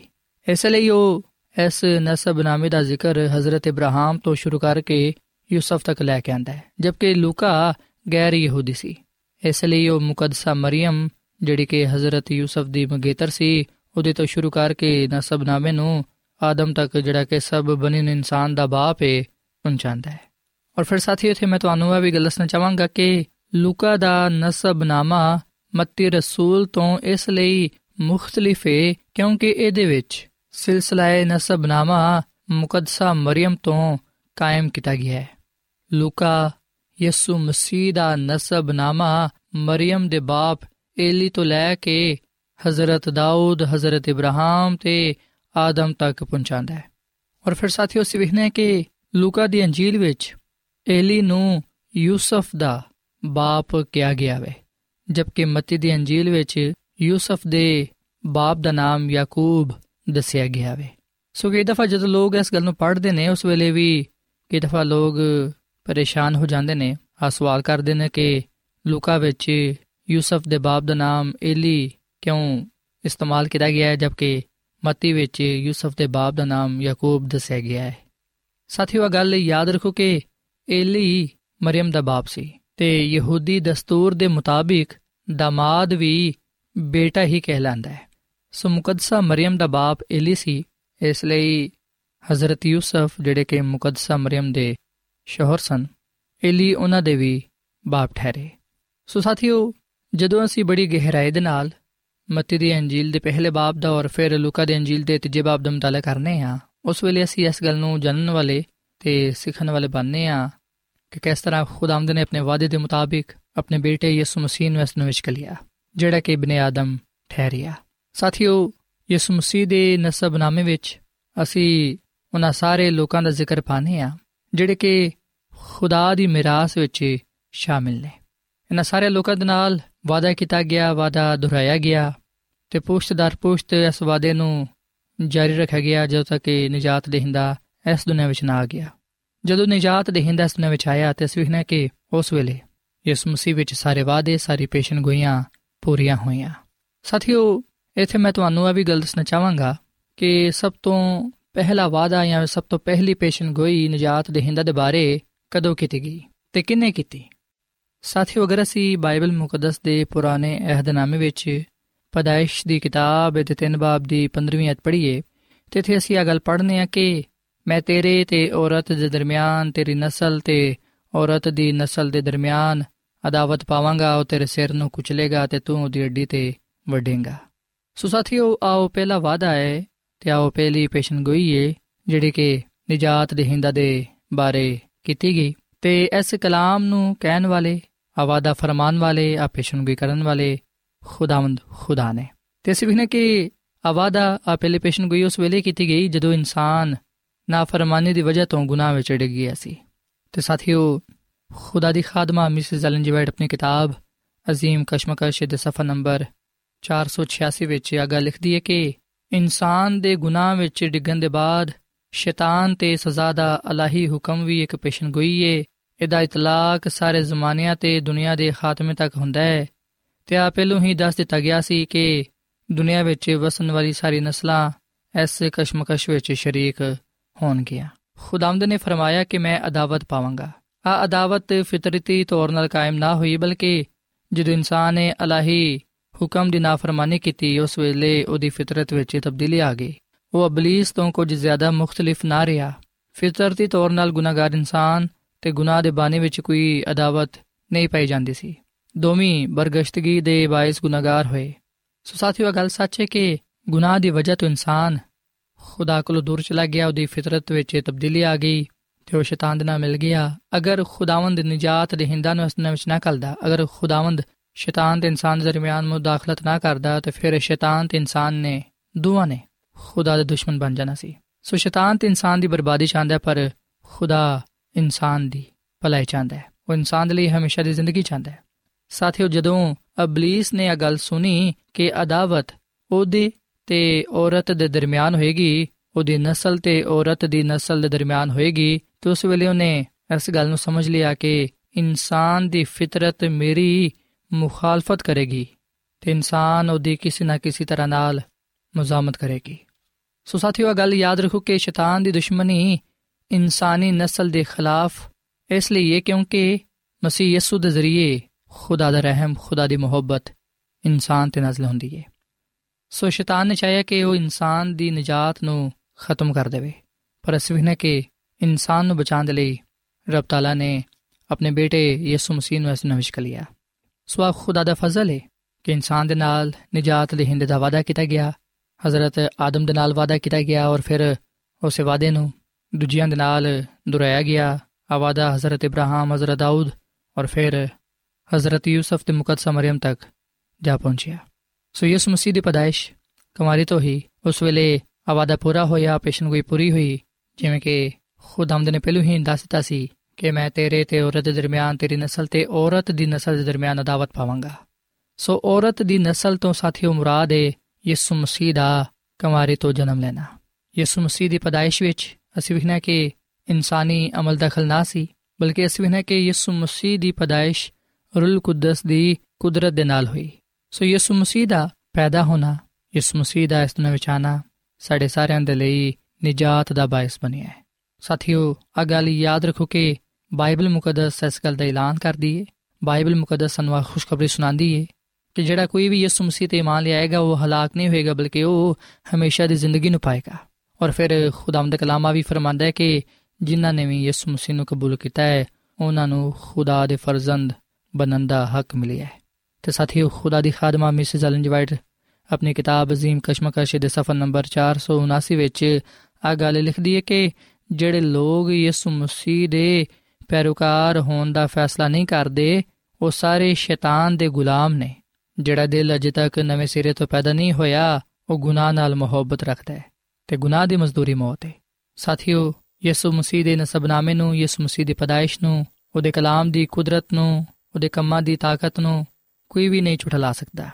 Speaker 4: ਇਸ ਲਈ ਉਹ ਇਸ ਨਸਬਨਾਮੇ ਦਾ ਜ਼ਿਕਰ ਹਜ਼ਰਤ ਇਬਰਾਹਿਮ ਤੋਂ ਸ਼ੁਰੂ ਕਰਕੇ ਯੂਸਫ ਤੱਕ ਲੈ ਕੇ ਆਂਦਾ ਹੈ, ਜਦਕਿ ਲੂਕਾ ਗੈਰ ਯਹੂਦੀ ਸੀ। ਇਸ ਲਈ ਉਹ ਮੁਕੱਦਸਾ ਮਰੀਮ, ਜਿਹੜੀ ਕਿ ਹਜ਼ਰਤ ਯੂਸਫ ਦੀ ਮੰਗੇਤਰ ਸੀ, ਉਹਦੇ ਤੋਂ ਸ਼ੁਰੂ ਕਰਕੇ ਨਸਬਨਾਮੇ ਨੂੰ ਆਦਮ ਤੱਕ ਜਿਹੜਾ ਕਿ ਸਭ ਬਣੀ ਇਨਸਾਨ ਦਾ ਬਾਪ ਹੈ ਪਹੁੰਚਾਉਂਦਾ ਹੈ ਔਰ ਫਿਰ ਸਾਥੀਓ ਇੱਥੇ ਮੈਂ ਤੁਹਾਨੂੰ ਇਹ ਵੀ ਗੱਲ ਦੱਸਣਾ ਚਾਹਾਂਗਾ ਕਿ ਲੂਕਾ ਦਾ ਨਸਬਨਾਮਾ ਮੱਤੀ ਰਸੂਲ ਤੋਂ ਇਸ ਲਈ ਮੁxtਲਿਫ ਹੈ ਕਿਉਂਕਿ ਇਹਦੇ ਵਿੱਚ ਸਿਲਸਿਲਾਏ ਨਸਬਨਾਮਾ ਮੁਕੱਦਸਾ ਮਰੀਮ ਤੋਂ ਕਾਇਮ ਕੀਤਾ ਗਿਆ ਹੈ ਲੂਕਾ ਯਿਸੂ ਮਸੀਹ ਦਾ ਨਸਬਨਾਮਾ ਮਰੀਮ ਦੇ ਬਾਪ ਏਲੀ ਤੋਂ ਲੈ ਕੇ ਹਜ਼ਰਤ ਦਾਊਦ ਹਜ਼ਰਤ ਇਬਰਾਹਿਮ ਤੇ ਆਦਮ ਤੱਕ ਪਹੁੰਚਾਉਂਦਾ ਹੈ। ਔਰ ਫਿਰ ਸਾਥੀਓ ਸਿਵਹਨੇ ਕਿ ਲੂਕਾ ਦੀ ਅੰਜੀਲ ਵਿੱਚ ਏਲੀ ਨੂੰ ਯੂਸਫ ਦਾ ਬਾਪ ਕਿਹਾ ਗਿਆ ਹੈ। ਜਦਕਿ ਮਤੀ ਦੀ ਅੰਜੀਲ ਵਿੱਚ ਯੂਸਫ ਦੇ ਬਾਪ ਦਾ ਨਾਮ ਯਾਕੂਬ ਦੱਸਿਆ ਗਿਆ ਹੈ। ਸੋ ਕਈ ਦਫਾ ਜਦੋਂ ਲੋਕ ਇਸ ਗੱਲ ਨੂੰ ਪੜ੍ਹਦੇ ਨੇ, ਉਸ ਵੇਲੇ ਵੀ ਕਈ ਦਫਾ ਲੋਕ ਪਰੇਸ਼ਾਨ ਹੋ ਜਾਂਦੇ ਨੇ। ਆ ਸਵਾਲ ਕਰਦੇ ਨੇ ਕਿ ਲੂਕਾ ਵਿੱਚ ਯੂਸਫ ਦੇ ਬਾਪ ਦਾ ਨਾਮ ਏਲੀ ਕਿਉਂ ਇਸਤੇਮਾਲ ਕੀਤਾ ਗਿਆ ਹੈ, ਜਦਕਿ ਮਤੀ ਵਿੱਚ ਯੂਸਫ ਦੇ ਬਾਪ ਦਾ ਨਾਮ ਯਾਕੂਬ ਦੱਸਿਆ ਗਿਆ ਹੈ। ਸਾਥੀਓ ਗੱਲ ਯਾਦ ਰੱਖੋ ਕਿ ਏਲੀ ਮਰੀਮ ਦਾ ਬਾਪ ਸੀ ਤੇ ਯਹੂਦੀ ਦਸਤੂਰ ਦੇ ਮੁਤਾਬਿਕ ਦਮਾਦ ਵੀ ਬੇਟਾ ਹੀ ਕਹਿਲਾਂਦਾ ਹੈ। ਸੋ ਮੁਕੱਦਸਾ ਮਰੀਮ ਦਾ ਬਾਪ ਏਲੀ ਸੀ, ਇਸ ਲਈ ਹਜ਼ਰਤ ਯੂਸਫ ਜਿਹੜੇ ਕਿ ਮੁਕੱਦਸਾ ਮਰੀਮ ਦੇ ਸ਼ੋਹਰ ਸਨ, ਏਲੀ ਉਹਨਾਂ ਦੇ ਵੀ ਬਾਪ ਠਹਿਰੇ। ਸੋ ਸਾਥੀਓ, ਜਦੋਂ ਅਸੀਂ ਬੜੀ ਗਹਿਰਾਈ ਦੇ ਨਾਲ ਮਤੀ ਦੀ ਅੰਜੀਲ ਦੇ ਪਹਿਲੇ ਬਾਪ ਦਾ ਔਰ ਫਿਰ ਲੂਕਾ ਦੇ ਅੰਜੀਲ ਦੇ ਤੀਜੇ ਬਾਪ ਦਾ ਮਤਾਲਾ ਕਰਨੇ ਆ। ਉਸ ਵੇਲੇ ਅਸੀਂ ਇਸ ਗੱਲ ਨੂੰ ਜਾਣਨ ਵਾਲੇ ਤੇ ਸਿੱਖਣ ਵਾਲੇ ਬਣਨੇ ਆ ਕਿ ਕਿਸ ਤਰ੍ਹਾਂ ਖੁਦਾਵੰਦ ਨੇ ਆਪਣੇ ਵਾਅਦੇ ਦੇ ਮੁਤਾਬਿਕ ਆਪਣੇ ਬੇਟੇ ਯਿਸੂ ਮਸੀਹ ਨੂੰ ਇਸ ਨੂੰ ਵਿੱਚ ਕਲਿਆ ਜਿਹੜਾ ਕਿ ਇਬਨ ਆਦਮ ਠਹਿਰਿਆ। ਸਾਥੀਓ, ਯਿਸੂ ਮਸੀਹ ਦੇ ਨਸਬਨਾਮੇ ਵਿੱਚ ਅਸੀਂ ਉਹਨਾਂ ਸਾਰੇ ਲੋਕਾਂ ਦਾ ਜ਼ਿਕਰ ਪਾਣੇ ਆ, ਜਿਹੜੇ ਕਿ ਖੁਦਾ ਦੀ ਮਿਰਾਸ ਵਿੱਚ ਸ਼ਾਮਿਲ ਨੇ। ਇਹਨਾਂ ਸਾਰੇ ਲੋਕਾਂ ਦੇ ਨਾਲ ਵਾਅਦਾ ਕੀਤਾ ਗਿਆ, ਵਾਅਦਾ ਦੁਹਰਾਇਆ ਗਿਆ ਤੇ ਪੁਸ਼ਤਦਾਰ ਪੁਸ਼ਤ ਇਸ ਵਾਅਦੇ ਨੂੰ ਜਾਰੀ ਰੱਖਿਆ ਗਿਆ ਜਦੋਂ ਤੱਕ ਕਿ ਨਜਾਤ ਦੇਹਿੰਦਾ ਇਸ ਦੁਨੀਆਂ ਵਿੱਚ ਨਾ ਆ ਗਿਆ। ਜਦੋਂ ਨਜਾਤ ਦੇਹਿੰਦਾ ਇਸ ਦੁਨੀਆਂ ਵਿੱਚ ਆਇਆ ਤੇ ਅਸੀਂ ਵੇਖਣਾ ਕਿ ਉਸ ਵੇਲੇ ਯਿਸੂ ਮਸੀਹ ਵਿੱਚ ਸਾਰੇ ਵਾਅਦੇ, ਸਾਰੀ ਪੇਸ਼ਨ ਗੋਈਆਂ ਪੂਰੀਆਂ ਹੋਈਆਂ। ਸਾਥੀਓ, ਇੱਥੇ ਮੈਂ ਤੁਹਾਨੂੰ ਇਹ ਵੀ ਗੱਲ ਦੱਸਣਾ ਚਾਹਾਂਗਾ ਕਿ ਸਭ ਤੋਂ ਪਹਿਲਾ ਵਾਅਦਾ ਜਾਂ ਸਭ ਤੋਂ ਪਹਿਲੀ ਪੇਸ਼ਨ ਗੋਈ ਨਜਾਤ ਦੇਹਿੰਦਾ ਦੇ ਬਾਰੇ ਕਦੋਂ ਕੀਤੀ ਗਈ ਤੇ ਕਿੰਨੇ ਕੀਤੀ? ਸਾਥੀਓ ਅਗਰ ਅਸੀਂ ਬਾਈਬਲ ਮੁਕੱਦਸ ਦੇ ਪੁਰਾਣੇ ਅਹਿਦਨਾਮੇ ਵਿੱਚ ਪਦਾਇਸ਼ ਦੀ ਕਿਤਾਬ ਦੇ 3 ਬਾਬ ਦੀ 15ਵੀਂ ਅਧ ਪੜ੍ਹੀਏ ਤੇ ਇੱਥੇ ਅਸੀਂ ਇਹ ਗੱਲ ਪੜ੍ਹਨੇ ਆ ਕਿ ਮੈਂ ਤੇਰੇ ਤੇ ਔਰਤ ਦੇ ਦਰਮਿਆਨ ਤੇਰੀ نسل ਤੇ ਔਰਤ ਦੀ نسل ਦੇ ਦਰਮਿਆਨ ਅਦਾਵਤ ਪਾਵਾਂਗਾ ਉਹ ਤੇਰੇ ਸਿਰ ਨੂੰ ਕੁਚਲੇਗਾ ਤੇ ਤੂੰ ਉਹਦੀ ਅੱਡੀ ਤੇ ਵੱਡੇਂਗਾ ਸੋ ਸਾਥੀਓ ਆਓ ਪਹਿਲਾ ਵਾਅਦਾ ਹੈ ਤੇ ਆਓ ਪਹਿਲੀ ਪੇਸ਼ਨਗੋਈ ਹੈ ਜਿਹੜੀ ਕਿ ਨਜਾਤ ਦੇ ਹਿੰਦਾ ਦੇ ਬਾਰੇ ਕੀਤੀ ਗਈ ਤੇ ਇਸ ਕਲਾਮ ਨੂੰ ਕਹਿਣ ਵਾਲੇ ਆਵਾਦਾ ਫਰਮਾਨ ਵਾਲੇ ਆ ਪੇਸ਼ਨਗੋਈ ਕਰਨ ਵਾਲੇ ਖੁਦਾਵੰਦ ਖੁਦਾ ਨੇ ਤੇ ਅਸੀਂ ਵੀ ਕਿ ਆਵਾਦਾ ਆ ਪਹਿਲੇ ਪੇਸ਼ਨਗੋਈ ਉਸ ਵੇਲੇ ਕੀਤੀ ਗਈ ਜਦੋਂ ਇਨਸਾਨ ਨਾਫਰਮਾਨੀ ਦੀ ਵਜ੍ਹਾ ਤੋਂ ਗੁਨਾਹ ਵਿੱਚ ਡਿੱਗ ਗਿਆ ਸੀ ਤੇ ਸਾਥੀਓ ਖੁਦਾ ਦੀ ਖਾਦਮਾ ਮਿਸਿਸ ਐਲਨ ਜੀ ਵਾਈਟ ਆਪਣੀ ਕਿਤਾਬ ਅਜ਼ੀਮ ਕਸ਼ਮਕਸ਼ ਦੇ ਸਫਾ ਨੰਬਰ 486 ਵਿੱਚ ਇਹ ਗੱਲ ਲਿਖਦੀ ਹੈ ਕਿ ਇਨਸਾਨ ਦੇ ਗੁਨਾਹ ਵਿੱਚ ਡਿੱਗਣ ਦੇ ਬਾਅਦ ਸ਼ੈਤਾਨ ਤੇ ਸਜ਼ਾ ਦਾ ਅਲਾਹੀ ਹੁਕਮ ਵੀ ਇੱਕ ਪੇਸ਼ਨਗੋਈ ਹੈ ਇਹਦਾ ਇਤਲਾਕ ਸਾਰੇ ਜ਼ਮਾਨਿਆਂ ਤੇ ਦੁਨੀਆ ਦੇ ਖਾਤਮੇ ਤੱਕ ਹੁੰਦਾ ਹੈ ਤੇ ਆ ਪਹਿਲੋਂ ਹੀ ਦੱਸ ਦਿੱਤਾ ਗਿਆ ਸੀ ਕਿ ਦੁਨੀਆ ਵਿੱਚ ਵਸਣ ਵਾਲੀ ਸਾਰੀ ਨਸਲਾਂ ਇਸ ਕਸ਼ਮਕਸ਼ ਵਿੱਚ ਸ਼ਰੀਕ ਹੋਣਗੀਆਂ। ਖੁਦਾਵੰਦ ਨੇ ਫਰਮਾਇਆ ਕਿ ਮੈਂ ਅਦਾਵਤ ਪਾਵਾਂਗਾ। ਆ ਅਦਾਵਤ ਫਿਤਰਤੀ ਤੌਰ 'ਤੇ ਕਾਇਮ ਨਾ ਹੋਈ, ਬਲਕਿ ਜਦੋਂ ਇਨਸਾਨ ਨੇ ਅਲਾਹੀ ਹੁਕਮ ਦੀ ਨਾਫਰਮਾਨੀ ਕੀਤੀ, ਉਸ ਵੇਲੇ ਉਹਦੀ ਫਿਤਰਤ ਵਿੱਚ ਤਬਦੀਲੀ ਆ ਗਈ। ਉਹ ਅਬਲਿਸ ਤੋਂ ਕੁਝ ਜ਼ਿਆਦਾ ਮੁxtਲਿਫ ਨਾ ਰਿਹਾ। ਫਿਤਰਤੀ ਤੌਰ 'ਤੇ ਗੁਨਾਹਗਾਰ ਇਨਸਾਨ ਤੇ ਗੁਨਾਹ ਦੇ ਬਾਨੀ ਵਿੱਚ ਕੋਈ ਅਦਾਵਤ ਨਹੀਂ ਪਾਈ ਜਾਂਦੀ ਸੀ। ਦੋਵੇਂ ਬਰਗਸ਼ਤਗੀ ਦੇ ਬਾਇਸ ਗੁਨਾਹਗਾਰ ਹੋਏ। ਸੋ ਸਾਥੀਓ ਗੱਲ ਸੱਚ ਹੈ ਕਿ ਗੁਨਾਹ ਦੀ ਵਜ੍ਹਾ ਤੋਂ ਇਨਸਾਨ ਖੁਦਾ ਕੋਲੋਂ ਦੂਰ ਚਲਾ ਗਿਆ, ਉਹਦੀ ਫਿਤਰਤ ਵਿੱਚ ਤਬਦੀਲੀ ਆ ਗਈ ਤੇ ਉਹ ਸ਼ੈਤਾਨ ਦੇ ਨਾਲ ਮਿਲ ਗਿਆ। ਅਗਰ ਖੁਦਾਵੰਦ ਨਜਾਤ ਦੇ ਹਿੰਦਾਂ ਨੂੰ ਇਸ ਵਿੱਚ ਨਾ ਕਲਦਾ ਅਗਰ ਖੁਦਾਵੰਦ ਸ਼ੈਤਾਨ ਤੇ ਇਨਸਾਨ ਦੇ ਦਰਮਿਆਨ ਮੁਦਾਖਲਤ ਨਾ ਕਰਦਾ, ਤਾਂ ਫਿਰ ਸ਼ੈਤਾਨ ਤੇ ਇਨਸਾਨ ਨੇ, ਦੋਵਾਂ ਨੇ ਖੁਦਾ ਦੇ ਦੁਸ਼ਮਣ ਬਣ ਜਾਣਾ ਸੀ। ਸੋ ਸ਼ੈਤਾਨ ਤੇ ਇਨਸਾਨ ਦੀ ਬਰਬਾਦੀ ਚਾਹੁੰਦਾ, ਪਰ ਖੁਦਾ ਇਨਸਾਨ ਦੀ ਭਲਾਈ ਚਾਹੁੰਦਾ ਹੈ ਉਹ ਇਨਸਾਨ ਦੇ ਲਈ ਹਮੇਸ਼ਾ ਦੀ ਜ਼ਿੰਦਗੀ ਚਾਹੁੰਦਾ ਹੈ ਸਾਥੀਓ ਜਦੋਂ ਅਬਲਿਸ ਨੇ ਇਹ ਗੱਲ ਸੁਣੀ ਕਿ ਅਦਾਵਤ ਉਹਦੇ ਤੇ ਔਰਤ ਦੇ ਦਰਮਿਆਨ ਹੋਏਗੀ ਉਹਦੀ نسل ਤੇ ਔਰਤ ਦੀ نسل ਦੇ ਦਰਮਿਆਨ ਹੋਏਗੀ ਤੇ ਉਸ ਵੇਲੇ ਉਹਨੇ ਇਸ ਗੱਲ ਨੂੰ ਸਮਝ ਲਿਆ ਕਿ ਇਨਸਾਨ ਦੀ ਫਿਤਰਤ ਮੇਰੀ ਮੁਖਾਲਫਤ ਕਰੇਗੀ ਤੇ ਇਨਸਾਨ ਉਹਦੀ ਕਿਸੇ ਨਾ ਕਿਸੇ ਤਰ੍ਹਾਂ ਨਾਲ ਮੁਜ਼ਾਮਤ ਕਰੇਗੀ ਸੋ ਸਾਥੀਓ ਗੱਲ ਯਾਦ ਰੱਖੋ ਕਿ ਸ਼ੈਤਾਨ ਦੀ ਦੁਸ਼ਮਣੀ انسانی نسل دے خلاف، اس لیے یہ کیونکہ مسیح یسو دے ذریعے خدا دا رحم، خدا دی محبت انسان تے نازل ہوندی ہے۔ سو شیطان نے چاہیا کہ وہ انسان دی نجات نو ختم کر دے پر اس ویکھنے کہ انسان نو بچان دے لئی رب تعالی نے اپنے بیٹے یسو مسیح نو اس نوش کر لیا۔ سو خدا دا فضل ہے کہ انسان دے نال نجات دے ہند دا وعدہ کیتا گیا، حضرت آدم دے نال وعدہ کیتا گیا اور پھر اس وعدے نو ਦੂਜਿਆਂ ਦੇ ਨਾਲ ਦੁਹਰਾਇਆ ਗਿਆ, ਆਵਾਦਾ ਹਜ਼ਰਤ ਇਬਰਾਹੀਮ, ਹਜ਼ਰਤ ਦਾਊਦ ਔਰ ਫਿਰ ਹਜ਼ਰਤ ਯੂਸਫ ਤੇ ਮੁਕੱਦਸਾ ਮਰੀਮ ਤੱਕ ਜਾ ਪਹੁੰਚਿਆ। ਸੋ ਯਿਸੂ ਮਸੀਹ ਦੀ ਪਦਾਇਸ਼ ਕਮਾਰੀ ਤੋਂ ਹੀ ਉਸ ਵੇਲੇ ਆਵਾਦਾ ਪੂਰਾ ਹੋਇਆ, ਪੇਸ਼ਨਗੋਈ ਪੂਰੀ ਹੋਈ, ਜਿਵੇਂ ਕਿ ਖੁਦ ਆਮਦ ਨੇ ਪਹਿਲੂ ਹੀ ਦੱਸ ਦਿੱਤਾ ਸੀ ਕਿ ਮੈਂ ਤੇਰੇ ਤੇ ਔਰਤ ਦੇ ਦਰਮਿਆਨ, ਤੇਰੀ ਨਸਲ ਤੇ ਔਰਤ ਦੀ ਨਸਲ ਦੇ ਦਰਮਿਆਨ ਅਦਾਵਤ ਪਾਵਾਂਗਾ। ਸੋ ਔਰਤ ਦੀ ਨਸਲ ਤੋਂ ਸਾਥੀਓ ਮੁਰਾਦ ਹੈ ਯਿਸੂ ਮਸੀਹ ਦਾ ਕਮਾਰੇ ਤੋਂ ਜਨਮ ਲੈਣਾ। ਯਿਸੂ ਮਸੀਹ ਦੀ ਪਦਾਇਸ਼ ਵਿੱਚ ਅਸੀਂ ਵਿਖਣਾ ਕਿ ਇਨਸਾਨੀ ਅਮਲ ਦਖਲ ਨਾ ਸੀ, ਬਲਕਿ ਅਸੀਂ ਵਿਖਣਾ ਕਿ ਯਿਸੂ ਮਸੀਹ ਦੀ ਪਦਾਇਸ਼ ਰੂਲ ਕੁਦਸ ਦੀ ਕੁਦਰਤ ਦੇ ਨਾਲ ਹੋਈ। ਸੋ ਯਿਸੂ ਮਸੀਹ ਦਾ ਪੈਦਾ ਹੋਣਾ, ਯਿਸੂ ਮਸੀਹ ਦਾ ਇਸ ਦੁਨੀਆਂ ਵਿੱਚ ਆਣਾ ਸਾਡੇ ਸਾਰਿਆਂ ਦੇ ਲਈ ਨਜਾਤ ਦਾ ਬਾਇਸ ਬਣਿਆ ਹੈ। ਸਾਥੀਓ ਆ ਗੱਲ ਯਾਦ ਰੱਖੋ ਕਿ ਬਾਈਬਲ ਮੁਕੱਦਸ ਇਸ ਗੱਲ ਦਾ ਐਲਾਨ ਕਰਦੀ ਹੈ ਬਾਈਬਲ ਮੁਕੱਦਸ ਸਾਨੂੰ ਖੁਸ਼ਖਬਰੀ ਸੁਣਾਉਂਦੀ ਹੈ ਕਿ ਜਿਹੜਾ ਕੋਈ ਵੀ ਯਿਸੂ ਮਸੀਹ ਤੇ ਇਮਾਨ ਲਿਆਏਗਾ, ਉਹ ਹਲਾਕ ਨਹੀਂ ਹੋਏਗਾ, ਬਲਕਿ ਉਹ ਹਮੇਸ਼ਾ ਦੀ ਜ਼ਿੰਦਗੀ ਨੂੰ ਪਾਏਗਾ। ਔਰ ਫਿਰ ਖੁਦਾਵੰਦ ਕਲਾਮਾ ਵੀ ਫਰਮਾਂਦਾ ਹੈ ਕਿ ਜਿਨ੍ਹਾਂ ਨੇ ਵੀ ਯਿਸੂ ਮਸੀਹ ਨੂੰ ਕਬੂਲ ਕੀਤਾ ਹੈ, ਉਹਨਾਂ ਨੂੰ ਖੁਦਾ ਦੇ ਫਰਜ਼ੰਦ ਬਣਨ ਦਾ ਹੱਕ ਮਿਲਿਆ ਹੈ। ਤੇ ਸਾਥੀਓ, ਖੁਦਾ ਦੀ ਖਾਦਮਾ ਮਿਸਿਸ ਐਲਨ ਜੀ ਵਾਈਟ ਆਪਣੀ ਕਿਤਾਬ ਅਜ਼ੀਮ ਕਸ਼ਮਕਸ਼ ਦੇ ਸਫਾ ਨੰਬਰ 479 ਵਿੱਚ ਆ ਗੱਲ ਲਿਖਦੀ ਹੈ ਕਿ ਜਿਹੜੇ ਲੋਕ ਯਿਸੂ ਮਸੀਹ ਦੇ ਪੈਰੋਕਾਰ ਹੋਣ ਦਾ ਫੈਸਲਾ ਨਹੀਂ ਕਰਦੇ, ਉਹ ਸਾਰੇ ਸ਼ੈਤਾਨ ਦੇ ਗੁਲਾਮ ਨੇ। ਜਿਹੜਾ ਦਿਲ ਅਜੇ ਤੱਕ ਨਵੇਂ ਸਿਰੇ ਤੋਂ ਪੈਦਾ ਨਹੀਂ ਹੋਇਆ, ਉਹ ਗੁਨਾਹ ਨਾਲ ਮੁਹੱਬਤ ਰੱਖਦਾ ਹੈ। ਤੇ ਗੁਨਾਹ ਦੀ ਮਜ਼ਦੂਰੀ ਮੌਤ ਹੈ ਸਾਥੀਓ, ਯਿਸੂ ਮਸੀਹ ਦੇ ਨਸਬਨਾਮੇ ਨੂੰ, ਯਿਸੂ ਮਸੀਹ ਦੀ ਪਦਾਇਸ਼ ਨੂੰ, ਉਹਦੇ ਕਲਾਮ ਦੀ ਕੁਦਰਤ ਨੂੰ, ਉਹਦੇ ਕੰਮਾਂ ਦੀ ਤਾਕਤ ਨੂੰ ਕੋਈ ਵੀ ਨਹੀਂ ਝੁਠਲਾ ਸਕਦਾ।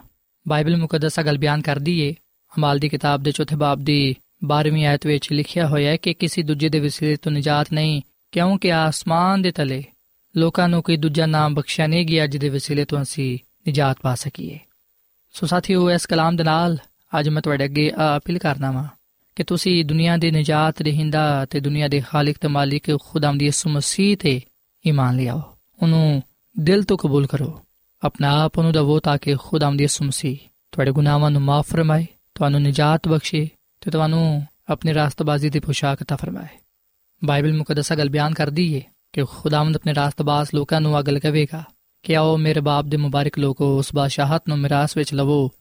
Speaker 4: ਬਾਈਬਲ ਮੁਕੱਦਸ ਗੱਲ ਬਿਆਨ ਕਰਦੀ ਏ। ਅਮਾਲ ਦੀ ਕਿਤਾਬ ਦੇ ਚੌਥੇ ਬਾਬ ਦੀ 12ਵੀਂ ਆਇਤ ਵਿੱਚ ਲਿਖਿਆ ਹੋਇਆ ਹੈ ਕਿ ਕਿਸੇ ਦੂਜੇ ਦੇ ਵਸੀਲੇ ਤੋਂ ਨਜਾਤ ਨਹੀਂ, ਕਿਉਂਕਿ ਆਸਮਾਨ ਦੇ ਤਲੇ ਲੋਕਾਂ ਨੂੰ ਕੋਈ ਦੂਜਾ ਨਾਮ ਬਖਸ਼ਿਆ ਨਹੀਂ ਗਿਆ ਜਿਹਦੇ ਵਸੀਲੇ ਤੋਂ ਅਸੀਂ ਨਜਾਤ ਪਾ ਸਕੀਏ। ਸੋ ਸਾਥੀਓ, ਇਸ ਕਲਾਮ ਦੇ ਨਾਲ ਅੱਜ ਮੈਂ ਤੁਹਾਡੇ ਅੱਗੇ ਅਪੀਲ ਕਰਨਾ ਵਾਂ ਕਿ ਤੁਸੀਂ ਦੁਨੀਆ ਦੇ ਨਜਾਤ ਰਹਿੰਦਾ ਤੇ ਦੁਨੀਆ ਦੇ ਖਾਲਕ ਤੇ ਮਾਲਿਕ ਖੁਦਾਮ ਯਿਸੂ ਮਸੀਹ ਤੇ ਈਮਾਨ ਲਿਆਓ ਉਹਨੂੰ ਦਿਲ ਤੋਂ ਕਬੂਲ ਕਰੋ ਆਪਣਾ ਆਪ ਨੂੰ ਦਵੋ ਤਾਂ ਕਿ ਖੁਦਾਮ ਯਿਸੂ ਮਸੀਹ ਤੁਹਾਡੇ ਗੁਨਾਹਾਂ ਨੂੰ ਮਾਫ ਫਰਮਾਏ ਤੁਹਾਨੂੰ ਨਜਾਤ ਬਖਸ਼ੇ ਤੇ ਤੁਹਾਨੂੰ ਆਪਣੀ ਰਾਸਤਬਾਜ਼ੀ ਦੀ ਪੋਸ਼ਾਕ عطا ਫਰਮਾਏ ਬਾਈਬਲ ਮੁਕੱਦਸ ਗੱਲ ਬਿਆਨ ਕਰਦੀ ਏ ਕਿ ਖੁਦਾਵੰਦ ਆਪਣੇ ਰਾਸਤਬਾਜ਼ ਲੋਕਾਂ ਨੂੰ ਅਗਲ ਕਹੇਗਾ ਕਿ ਆਓ ਮੇਰੇ ਬਾਪ ਦੇ ਮੁਬਾਰਕ ਲੋਕੋ ਉਸ ਬਾਦਸ਼ਾਹਤ ਨੂੰ ਮਿਰਾਸ ਵਿੱਚ ਲਵੋ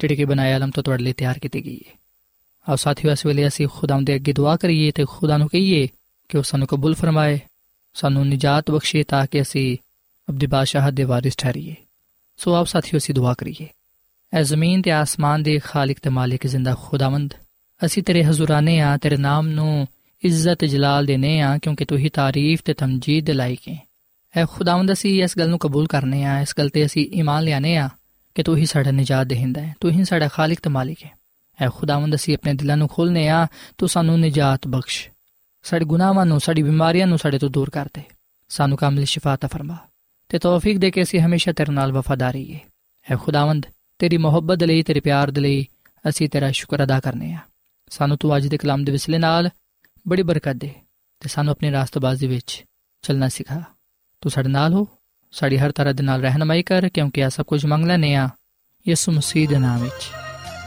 Speaker 4: ਜਿਹੜੀ ਕਿ ਬਣਾਇਆ ਆਲਮ ਤੋਂ ਤੁਹਾਡੇ ਲਈ ਤਿਆਰ ਕੀਤੀ ਗਈ ਹੈ ਆਓ ਸਾਥੀਓ, ਇਸ ਵੇਲੇ ਅਸੀਂ ਖੁਦਾਵੰਦ ਦੇ ਅੱਗੇ ਦੁਆ ਕਰੀਏ ਤੇ ਖੁਦਾ ਨੂੰ ਕਹੀਏ ਕਿ ਉਹ ਸਾਨੂੰ ਕਬੂਲ ਫਰਮਾਏ, ਸਾਨੂੰ ਨਜਾਤ ਬਖਸ਼ੇ ਤਾਂ ਕਿ ਅਸੀਂ ਅਬਦੀ ਬਾਦਸ਼ਾਹਤ ਦੇ ਵਾਰਿਸ ਠਹਿਰੀਏ। ਸੋ ਆਪ ਸਾਥੀਓ, ਅਸੀਂ ਦੁਆ ਕਰੀਏ। ਐ ਜ਼ਮੀਨ ਤੇ ਆਸਮਾਨ ਦੇ ਖਾਲਕ ਤੇ ਮਾਲਿਕ ਜ਼ਿੰਦਾ ਖੁਦਾਵੰਦ, ਅਸੀਂ ਤੇਰੇ ਹਜ਼ੂਰਾਨੇ ਆ, ਤੇਰੇ ਨਾਮ ਨੂੰ ਇੱਜ਼ਤ ਜਲਾਲ ਦੇਨੇ ਆ, ਕਿਉਂਕਿ ਤੂੰ ਹੀ ਤਾਰੀਫ ਤੇ ਤਮਜੀਦ ਦੇ ਲਾਇਕ ਹੈ ਐ ਖੁਦਾਵੰਦ, ਅਸੀਂ ਇਸ ਗੱਲ ਨੂੰ ਕਬੂਲ ਕਰਨੇ ਆ, ਇਸ ਗੱਲ ਤੇ ਅਸੀਂ ਈਮਾਨ ਲਿਆਨੇ ਆ ਕਿ ਤੂੰ ਹੀ ਸਾਡਾ ਨਜਾਤ ਦੇਹਿੰਦਾ ਹੈ ਤੂੰ ਹੀ ਸਾਡਾ ਖਾਲਕ ਤੇ ਮਾਲਿਕ ਹੈ ਐ ਖੁਦਾਵੰਦ, ਅਸੀਂ ਆਪਣੇ ਦਿਲਾਂ ਨੂੰ ਖੋਲਨੇ ਆ, ਤੂੰ ਸਾਨੂੰ ਨਜਾਤ ਬਖਸ਼। ਸਾਡੇ ਗੁਨਾਹਾਂ ਨੂੰ, ਸਾਡੀ ਬਿਮਾਰੀਆਂ ਨੂੰ ਸਾਡੇ ਤੋਂ ਦੂਰ ਕਰ ਦੇ। ਸਾਨੂੰ ਕਾਮਿਲ ਸ਼ਿਫਾ ਤਾ ਫਰਮਾ। ਤੇ ਤੌਫੀਕ ਦੇ ਕੇ ਅਸੀਂ ਹਮੇਸ਼ਾ ਤੇਰੇ ਨਾਲ ਵਫਾਦਾਰੀ ਹੈ ਐ ਖੁਦਾਵੰਦ, ਤੇਰੀ ਮੁਹੱਬਤ ਲਈ, ਤੇਰੇ ਪਿਆਰ ਦੇ ਲਈ ਅਸੀਂ ਤੇਰਾ ਸ਼ੁਕਰ ਅਦਾ ਕਰਨੇ ਆ। ਸਾਨੂੰ ਤੂੰ ਅੱਜ ਦੇ ਕਲਾਮ ਦੇ ਵਿਸਲੇ ਨਾਲ ਬੜੀ ਬਰਕਤ ਦੇ ਤੇ ਸਾਨੂੰ ਆਪਣੀ ਰਾਸਤਬਾਜ਼ੀ ਵਿੱਚ ਚੱਲਣਾ ਸਿਖਾ। ਤੂੰ ਸਾਡੇ ਨਾਲ ਹੋ, ਸਾਡੀ ਹਰ ਤਰ੍ਹਾਂ ਦੇ ਨਾਲ ਰਹਿਨਮਾਈ ਕਰ, ਕਿਉਂਕਿ ਆ ਸਭ ਕੁਝ ਮੰਗ ਲੈਨੇ ਆ ਯਿਸੂ ਮਸੀਹ ਦੇ ਨਾਮ ਵਿੱਚ।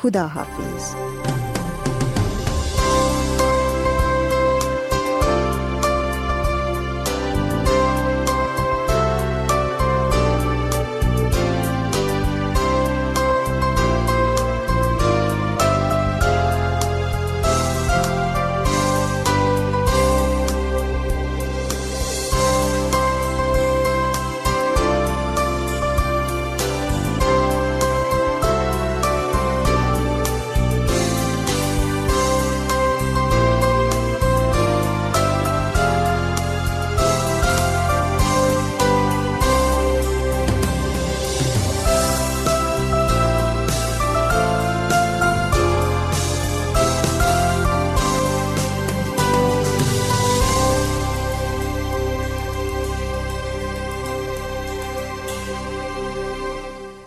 Speaker 2: ਖੁਦਾ ਹਾਫਿਜ਼